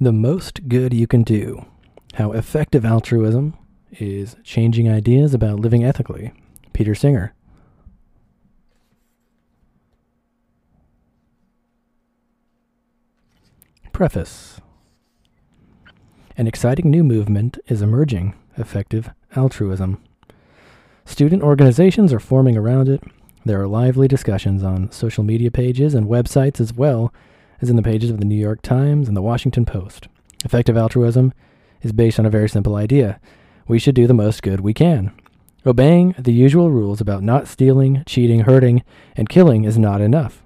The most good you can do. How effective altruism is changing ideas about living ethically. Peter Singer. Preface An exciting new movement is emerging effective altruism. Student organizations are forming around it. There are lively discussions on social media pages and websites as well as in the pages of the New York Times and the Washington Post. Effective altruism is based on a very simple idea we should do the most good we can. Obeying the usual rules about not stealing, cheating, hurting, and killing is not enough,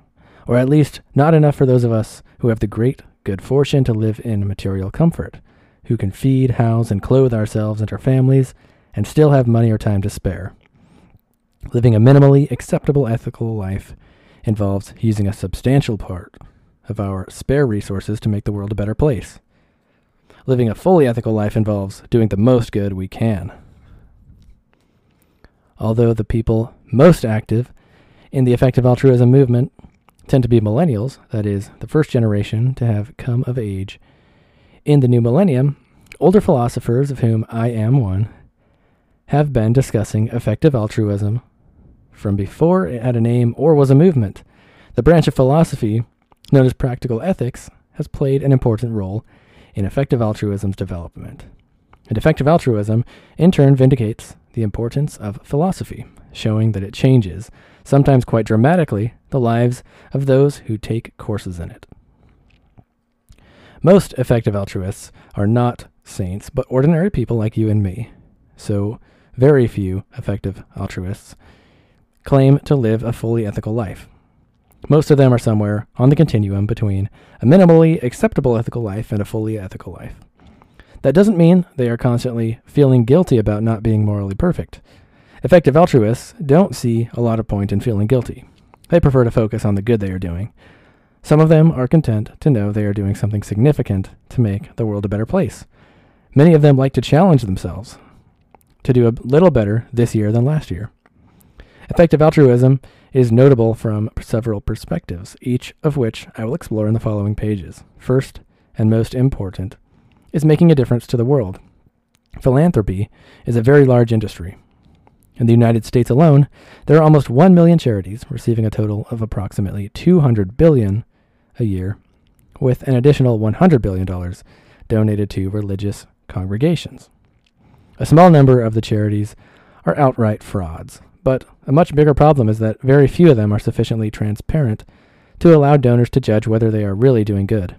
or at least not enough for those of us who have the great good fortune to live in material comfort, who can feed, house, and clothe ourselves and our families, and still have money or time to spare. Living a minimally acceptable ethical life involves using a substantial part of our spare resources to make the world a better place. Living a fully ethical life involves doing the most good we can. Although the people most active in the effective altruism movement tend to be millennials, that is, the first generation to have come of age in the new millennium, older philosophers, of whom I am one, have been discussing effective altruism from before it had a name or was a movement. The branch of philosophy known as practical ethics has played an important role in effective altruism's development. And effective altruism, in turn, vindicates the importance of philosophy, showing that it changes, sometimes quite dramatically, the lives of those who take courses in it. Most effective altruists are not saints, but ordinary people like you and me. So, very few effective altruists claim to live a fully ethical life. Most of them are somewhere on the continuum between a minimally acceptable ethical life and a fully ethical life. That doesn't mean they are constantly feeling guilty about not being morally perfect. Effective altruists don't see a lot of point in feeling guilty. They prefer to focus on the good they are doing. Some of them are content to know they are doing something significant to make the world a better place. Many of them like to challenge themselves to do a little better this year than last year. Effective altruism is notable from several perspectives, each of which I will explore in the following pages. First, and most important, is making a difference to the world. Philanthropy is a very large industry. In the United States alone, there are almost 1 million charities receiving a total of approximately 200 billion a year, with an additional 100 billion dollars donated to religious congregations. A small number of the charities are outright frauds, but a much bigger problem is that very few of them are sufficiently transparent to allow donors to judge whether they are really doing good.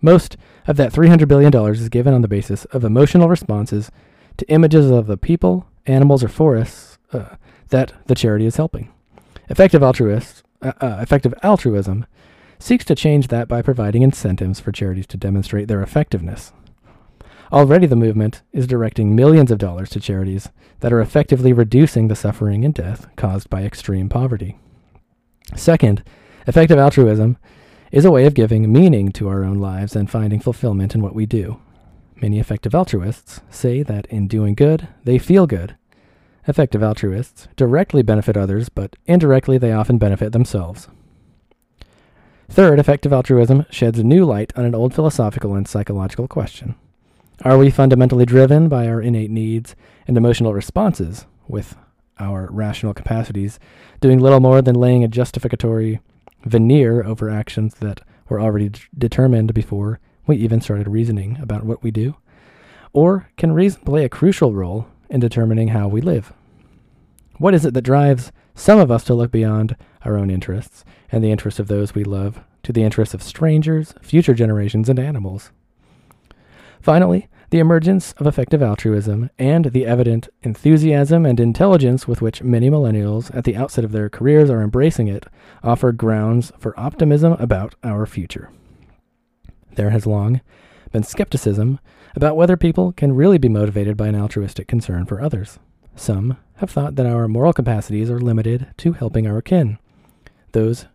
Most of that $300 billion is given on the basis of emotional responses to images of the people, animals, or forests uh, that the charity is helping. Effective, uh, uh, effective altruism seeks to change that by providing incentives for charities to demonstrate their effectiveness. Already, the movement is directing millions of dollars to charities that are effectively reducing the suffering and death caused by extreme poverty. Second, effective altruism is a way of giving meaning to our own lives and finding fulfillment in what we do. Many effective altruists say that in doing good, they feel good. Effective altruists directly benefit others, but indirectly they often benefit themselves. Third, effective altruism sheds new light on an old philosophical and psychological question. Are we fundamentally driven by our innate needs and emotional responses, with our rational capacities doing little more than laying a justificatory veneer over actions that were already d- determined before we even started reasoning about what we do? Or can reason play a crucial role in determining how we live? What is it that drives some of us to look beyond our own interests and the interests of those we love to the interests of strangers, future generations, and animals? Finally, the emergence of effective altruism and the evident enthusiasm and intelligence with which many millennials at the outset of their careers are embracing it offer grounds for optimism about our future. There has long been skepticism about whether people can really be motivated by an altruistic concern for others. Some have thought that our moral capacities are limited to helping our kin, those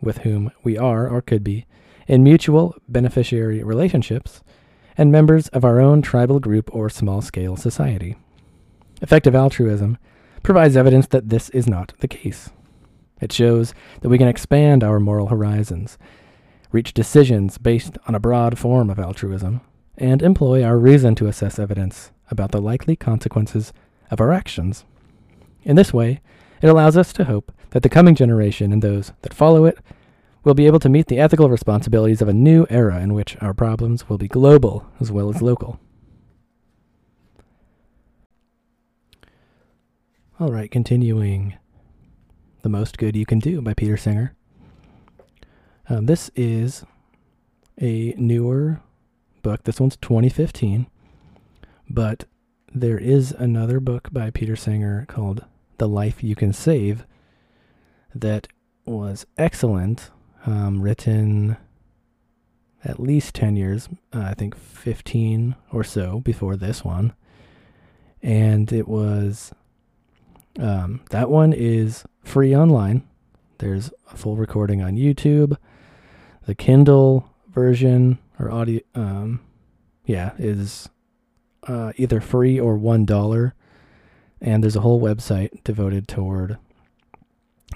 with whom we are or could be in mutual beneficiary relationships and members of our own tribal group or small scale society. Effective altruism provides evidence that this is not the case. It shows that we can expand our moral horizons, reach decisions based on a broad form of altruism, and employ our reason to assess evidence about the likely consequences of our actions. In this way, it allows us to hope that the coming generation and those that follow it will be able to meet the ethical responsibilities of a new era in which our problems will be global as well as local. All right, continuing. The Most Good You Can Do by Peter Singer. Um, this is a newer book. This one's 2015, but there is another book by Peter Singer called The Life You Can Save that was excellent, um, written at least 10 years, uh, I think 15 or so before this one. And it was um, that one is free online. There's a full recording on YouTube. The Kindle version or audio, um, yeah, is uh, either free or one dollar. And there's a whole website devoted toward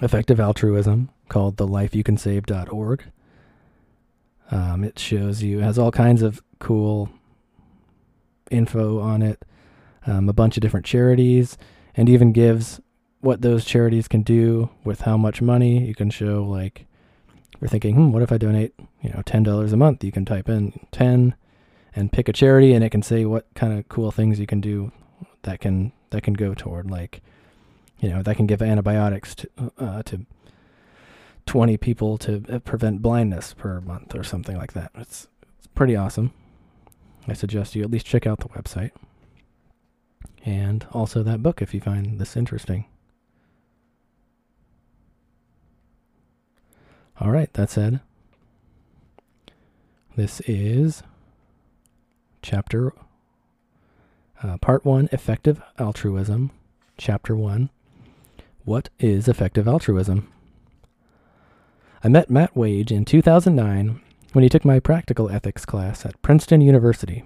effective altruism called thelifeyoucansave.org. Um, it shows you, has all kinds of cool info on it, um, a bunch of different charities and even gives what those charities can do with how much money. You can show like we're thinking, hmm, what if I donate, you know, ten dollars a month? You can type in ten and pick a charity, and it can say what kind of cool things you can do that can that can go toward like, you know, that can give antibiotics to uh, to twenty people to uh, prevent blindness per month or something like that. It's it's pretty awesome. I suggest you at least check out the website and also that book if you find this interesting. All right, that said, this is chapter uh, part one effective altruism, chapter one. What is effective altruism? I met Matt Wage in 2009 when he took my practical ethics class at Princeton University.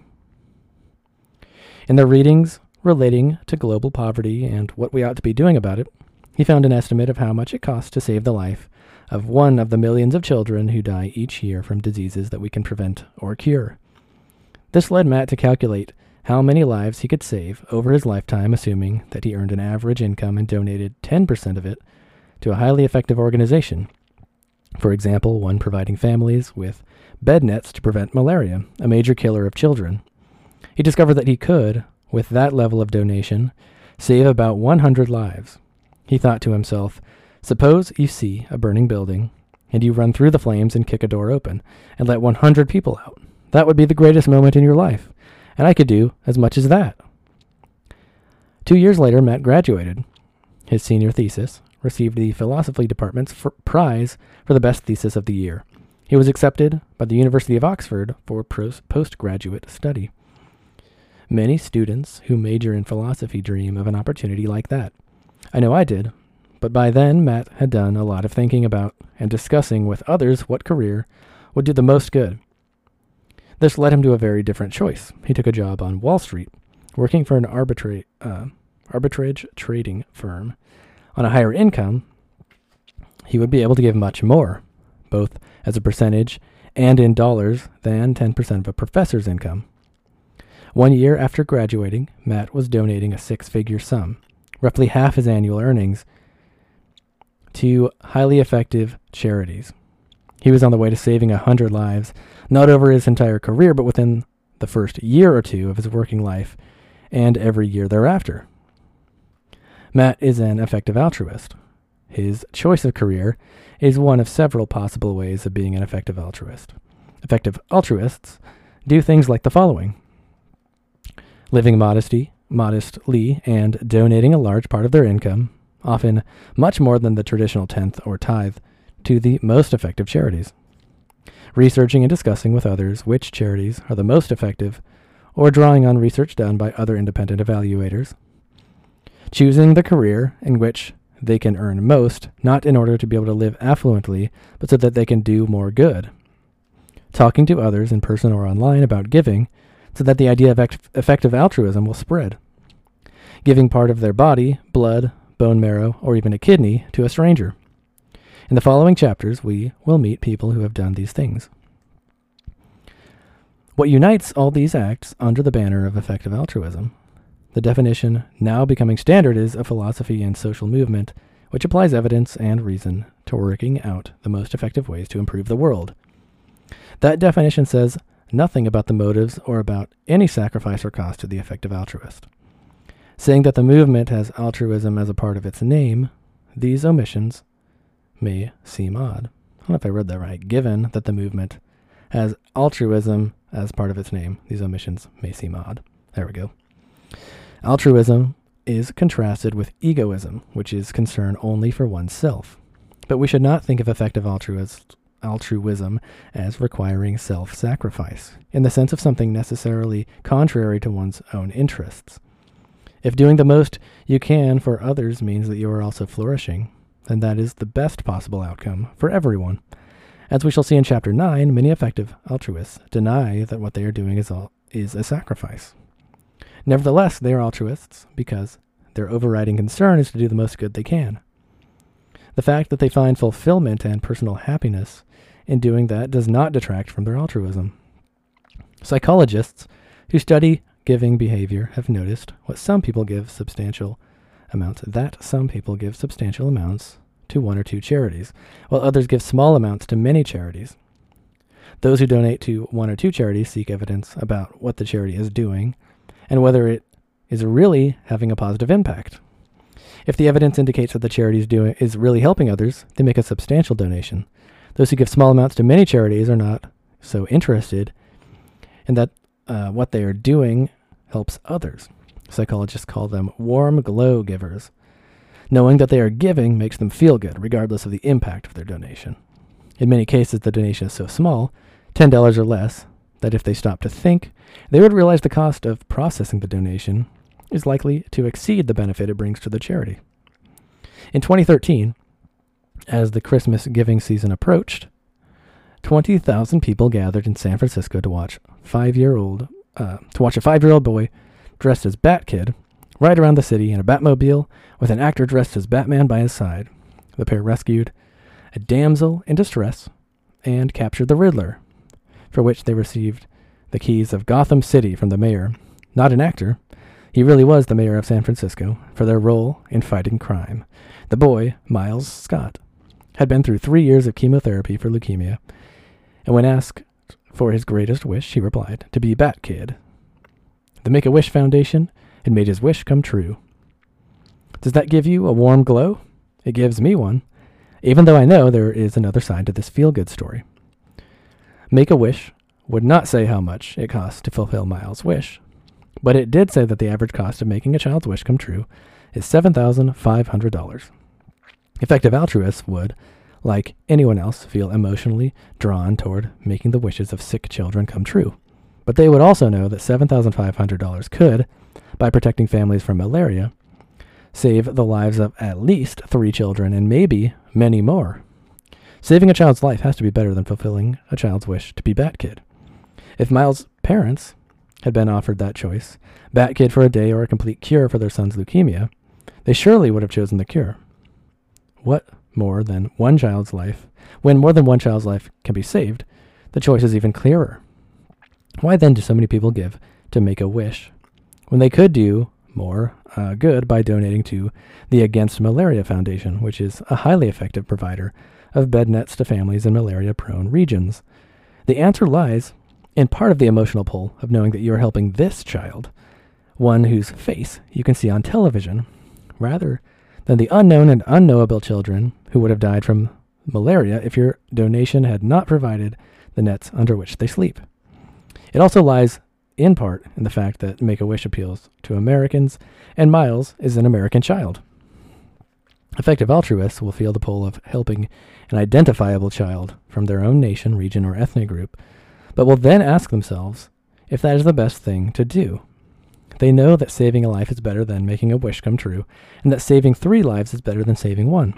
In the readings relating to global poverty and what we ought to be doing about it, he found an estimate of how much it costs to save the life of one of the millions of children who die each year from diseases that we can prevent or cure. This led Matt to calculate how many lives he could save over his lifetime, assuming that he earned an average income and donated 10% of it to a highly effective organization. For example, one providing families with bed nets to prevent malaria, a major killer of children. He discovered that he could, with that level of donation, save about 100 lives. He thought to himself, Suppose you see a burning building, and you run through the flames and kick a door open, and let 100 people out. That would be the greatest moment in your life, and I could do as much as that. Two years later, Matt graduated. His senior thesis received the philosophy department's prize for the best thesis of the year. He was accepted by the University of Oxford for postgraduate study. Many students who major in philosophy dream of an opportunity like that. I know I did, but by then Matt had done a lot of thinking about and discussing with others what career would do the most good. This led him to a very different choice. He took a job on Wall Street, working for an uh, arbitrage trading firm. On a higher income, he would be able to give much more, both as a percentage and in dollars, than 10% of a professor's income. One year after graduating, Matt was donating a six figure sum, roughly half his annual earnings, to highly effective charities. He was on the way to saving a hundred lives, not over his entire career, but within the first year or two of his working life and every year thereafter. Matt is an effective altruist. His choice of career is one of several possible ways of being an effective altruist. Effective altruists do things like the following living modesty, modestly, and donating a large part of their income, often much more than the traditional tenth or tithe, to the most effective charities. Researching and discussing with others which charities are the most effective, or drawing on research done by other independent evaluators. Choosing the career in which they can earn most, not in order to be able to live affluently, but so that they can do more good. Talking to others in person or online about giving so that the idea of effective altruism will spread. Giving part of their body, blood, bone marrow, or even a kidney to a stranger. In the following chapters, we will meet people who have done these things. What unites all these acts under the banner of effective altruism? The definition now becoming standard is a philosophy and social movement which applies evidence and reason to working out the most effective ways to improve the world. That definition says nothing about the motives or about any sacrifice or cost to the effective altruist. Saying that the movement has altruism as a part of its name, these omissions may seem odd. I don't know if I read that right. Given that the movement has altruism as part of its name, these omissions may seem odd. There we go. Altruism is contrasted with egoism, which is concern only for oneself. But we should not think of effective altruism as requiring self sacrifice, in the sense of something necessarily contrary to one's own interests. If doing the most you can for others means that you are also flourishing, then that is the best possible outcome for everyone. As we shall see in Chapter 9, many effective altruists deny that what they are doing is, all, is a sacrifice. Nevertheless, they are altruists because their overriding concern is to do the most good they can. The fact that they find fulfillment and personal happiness in doing that does not detract from their altruism. Psychologists who study giving behavior have noticed what some people give substantial amounts that some people give substantial amounts to one or two charities, while others give small amounts to many charities. Those who donate to one or two charities seek evidence about what the charity is doing and whether it is really having a positive impact. If the evidence indicates that the charity is, doing, is really helping others, they make a substantial donation. Those who give small amounts to many charities are not so interested in that uh, what they are doing helps others. Psychologists call them warm glow givers. Knowing that they are giving makes them feel good, regardless of the impact of their donation. In many cases, the donation is so small, $10 or less, that if they stop to think, they would realize the cost of processing the donation is likely to exceed the benefit it brings to the charity. In 2013, as the Christmas giving season approached, 20,000 people gathered in San Francisco to watch five-year-old uh, to watch a five-year-old boy dressed as Bat Kid ride around the city in a Batmobile with an actor dressed as Batman by his side. The pair rescued a damsel in distress and captured the Riddler, for which they received the keys of Gotham City from the mayor, not an actor. He really was the mayor of San Francisco for their role in fighting crime. The boy, Miles Scott, had been through three years of chemotherapy for leukemia, and when asked for his greatest wish, he replied, to be Bat Kid. The Make a Wish Foundation had made his wish come true. Does that give you a warm glow? It gives me one, even though I know there is another side to this feel good story. Make a Wish would not say how much it costs to fulfill Miles' wish, but it did say that the average cost of making a child's wish come true is $7,500. Effective altruists would, like anyone else, feel emotionally drawn toward making the wishes of sick children come true. But they would also know that $7,500 could, by protecting families from malaria, save the lives of at least three children and maybe many more. Saving a child's life has to be better than fulfilling a child's wish to be Bat Kid. If Miles' parents had been offered that choice, Bat Kid for a day or a complete cure for their son's leukemia, they surely would have chosen the cure. What more than one child's life, when more than one child's life can be saved, the choice is even clearer. Why then do so many people give to make a wish when they could do more uh, good by donating to the Against Malaria Foundation, which is a highly effective provider of bed nets to families in malaria prone regions? The answer lies in part of the emotional pull of knowing that you are helping this child, one whose face you can see on television, rather than the unknown and unknowable children who would have died from malaria if your donation had not provided the nets under which they sleep. It also lies in part in the fact that Make a Wish appeals to Americans, and Miles is an American child. Effective altruists will feel the pull of helping an identifiable child from their own nation, region, or ethnic group, but will then ask themselves if that is the best thing to do. They know that saving a life is better than making a wish come true, and that saving three lives is better than saving one.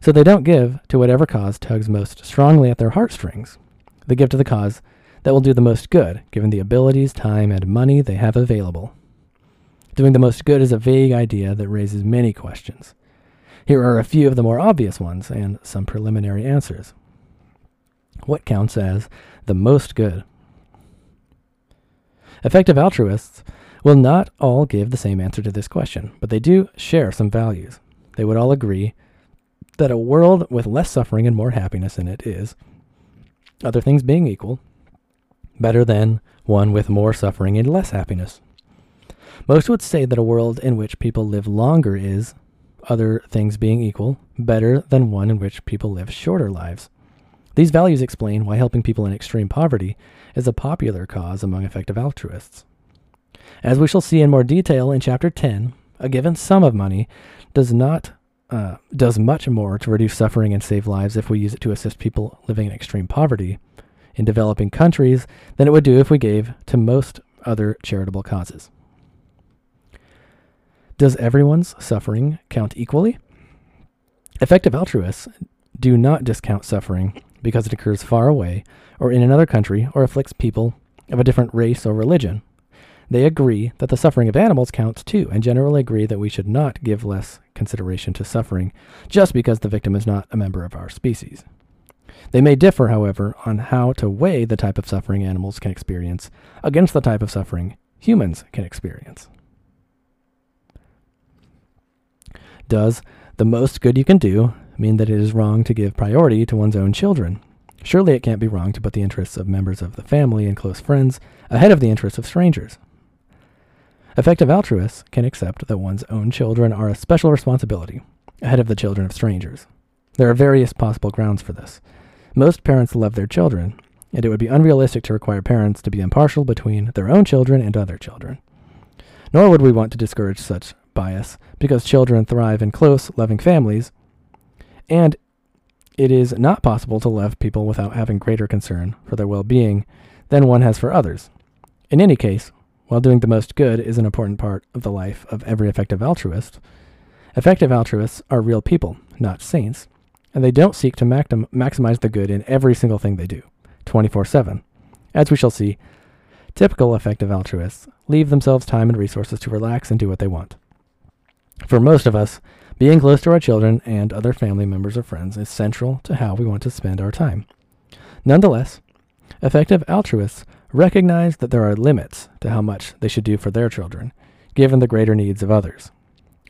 So they don't give to whatever cause tugs most strongly at their heartstrings. They give to the cause that will do the most good, given the abilities, time, and money they have available. Doing the most good is a vague idea that raises many questions. Here are a few of the more obvious ones and some preliminary answers. What counts as the most good? Effective altruists will not all give the same answer to this question, but they do share some values. They would all agree that a world with less suffering and more happiness in it is, other things being equal, better than one with more suffering and less happiness. Most would say that a world in which people live longer is, other things being equal, better than one in which people live shorter lives. These values explain why helping people in extreme poverty is a popular cause among effective altruists. As we shall see in more detail in Chapter 10, a given sum of money does not uh, does much more to reduce suffering and save lives if we use it to assist people living in extreme poverty in developing countries than it would do if we gave to most other charitable causes. Does everyone's suffering count equally? Effective altruists do not discount suffering because it occurs far away or in another country or afflicts people of a different race or religion. They agree that the suffering of animals counts too, and generally agree that we should not give less consideration to suffering just because the victim is not a member of our species. They may differ, however, on how to weigh the type of suffering animals can experience against the type of suffering humans can experience. Does the most good you can do mean that it is wrong to give priority to one's own children? Surely it can't be wrong to put the interests of members of the family and close friends ahead of the interests of strangers. Effective altruists can accept that one's own children are a special responsibility ahead of the children of strangers. There are various possible grounds for this. Most parents love their children, and it would be unrealistic to require parents to be impartial between their own children and other children. Nor would we want to discourage such bias, because children thrive in close, loving families, and it is not possible to love people without having greater concern for their well being than one has for others. In any case, while doing the most good is an important part of the life of every effective altruist, effective altruists are real people, not saints, and they don't seek to maxim- maximize the good in every single thing they do, 24 7. As we shall see, typical effective altruists leave themselves time and resources to relax and do what they want. For most of us, being close to our children and other family members or friends is central to how we want to spend our time. Nonetheless, effective altruists recognize that there are limits to how much they should do for their children, given the greater needs of others.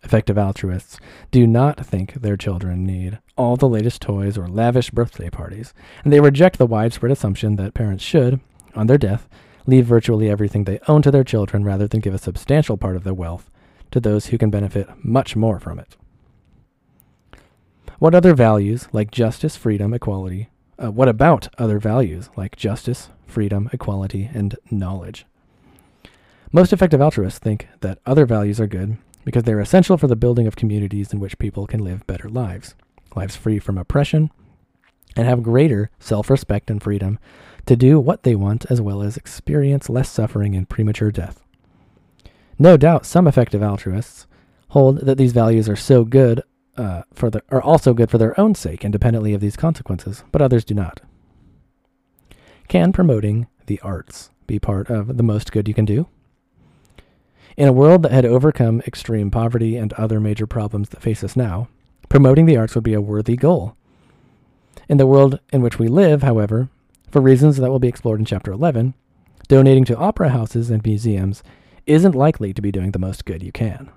Effective altruists do not think their children need all the latest toys or lavish birthday parties, and they reject the widespread assumption that parents should, on their death, leave virtually everything they own to their children rather than give a substantial part of their wealth to those who can benefit much more from it. What other values, like justice, freedom, equality, uh, what about other values, like justice, freedom, equality, and knowledge. Most effective altruists think that other values are good because they are essential for the building of communities in which people can live better lives, lives free from oppression, and have greater self respect and freedom to do what they want as well as experience less suffering and premature death. No doubt some effective altruists hold that these values are so good uh, for the, are also good for their own sake, independently of these consequences, but others do not. Can promoting the arts be part of the most good you can do? In a world that had overcome extreme poverty and other major problems that face us now, promoting the arts would be a worthy goal. In the world in which we live, however, for reasons that will be explored in Chapter 11, donating to opera houses and museums isn't likely to be doing the most good you can.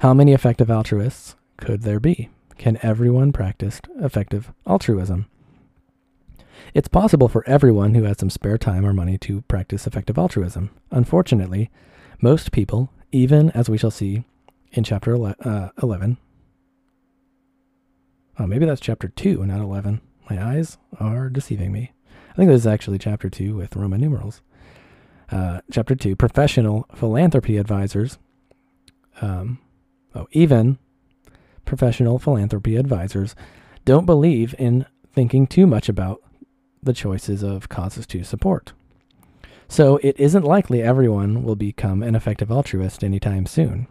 How many effective altruists could there be? Can everyone practice effective altruism? It's possible for everyone who has some spare time or money to practice effective altruism. Unfortunately, most people, even as we shall see in chapter uh, 11, oh, maybe that's chapter 2, not 11. My eyes are deceiving me. I think this is actually chapter 2 with Roman numerals. Uh, chapter 2 Professional Philanthropy Advisors. Um, oh, even professional philanthropy advisors don't believe in thinking too much about the choices of causes to support. So it isn't likely everyone will become an effective altruist anytime soon.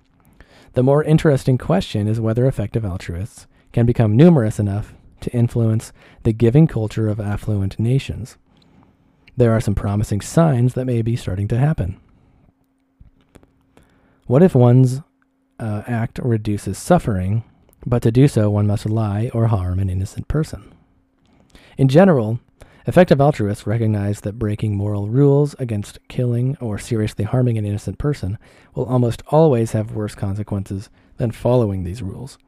The more interesting question is whether effective altruists can become numerous enough to influence the giving culture of affluent nations. There are some promising signs that may be starting to happen. What if one's uh, act reduces suffering, but to do so one must lie or harm an innocent person? In general, Effective altruists recognize that breaking moral rules against killing or seriously harming an innocent person will almost always have worse consequences than following these rules.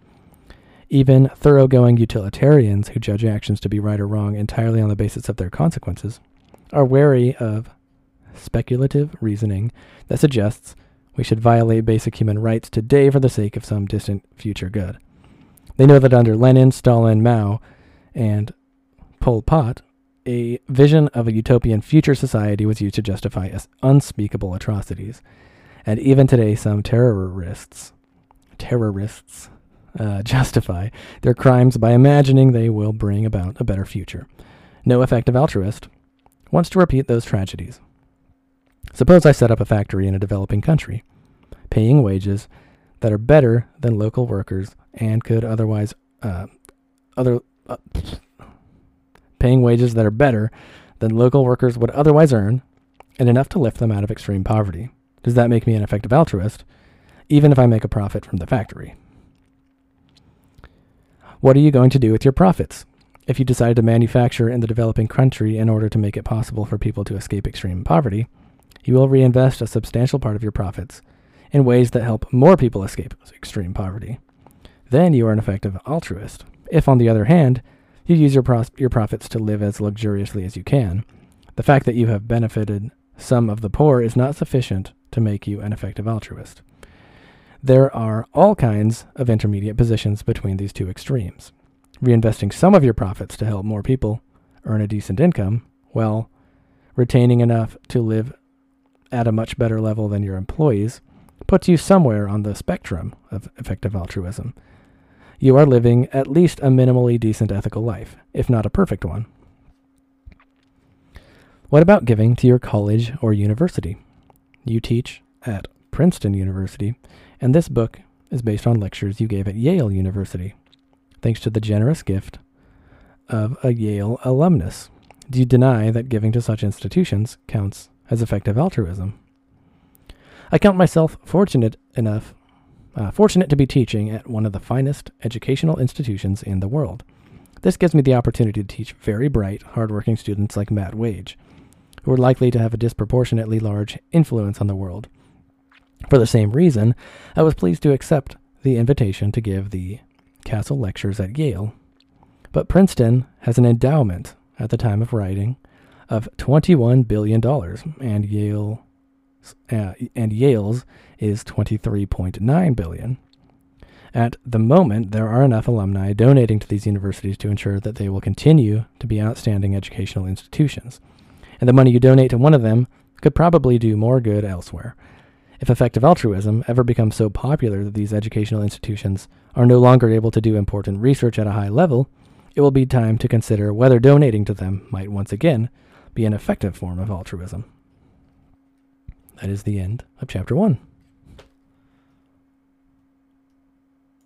Even thoroughgoing utilitarians who judge actions to be right or wrong entirely on the basis of their consequences are wary of speculative reasoning that suggests we should violate basic human rights today for the sake of some distant future good. They know that under Lenin, Stalin, Mao, and Pol Pot, a vision of a utopian future society was used to justify unspeakable atrocities. And even today, some terrorists, terrorists, uh, justify their crimes by imagining they will bring about a better future. No effective altruist wants to repeat those tragedies. Suppose I set up a factory in a developing country, paying wages that are better than local workers and could otherwise uh, other uh, paying wages that are better than local workers would otherwise earn and enough to lift them out of extreme poverty. Does that make me an effective altruist, even if I make a profit from the factory? What are you going to do with your profits? If you decide to manufacture in the developing country in order to make it possible for people to escape extreme poverty, you will reinvest a substantial part of your profits in ways that help more people escape extreme poverty. Then you are an effective altruist. If, on the other hand, you use your, pros- your profits to live as luxuriously as you can, the fact that you have benefited some of the poor is not sufficient to make you an effective altruist. There are all kinds of intermediate positions between these two extremes. Reinvesting some of your profits to help more people earn a decent income, while retaining enough to live at a much better level than your employees, puts you somewhere on the spectrum of effective altruism. You are living at least a minimally decent ethical life, if not a perfect one. What about giving to your college or university? You teach at Princeton University, and this book is based on lectures you gave at Yale University, thanks to the generous gift of a Yale alumnus. Do you deny that giving to such institutions counts as effective altruism. I count myself fortunate enough, uh, fortunate to be teaching at one of the finest educational institutions in the world. This gives me the opportunity to teach very bright, hardworking students like Matt Wage, who are likely to have a disproportionately large influence on the world. For the same reason, I was pleased to accept the invitation to give the Castle Lectures at Yale. But Princeton has an endowment at the time of writing of $21 billion, and Yale uh, and Yale's is 23.9 billion. At the moment, there are enough alumni donating to these universities to ensure that they will continue to be outstanding educational institutions. And the money you donate to one of them could probably do more good elsewhere. If effective altruism ever becomes so popular that these educational institutions are no longer able to do important research at a high level, it will be time to consider whether donating to them might once again be an effective form of altruism. That is the end of chapter one.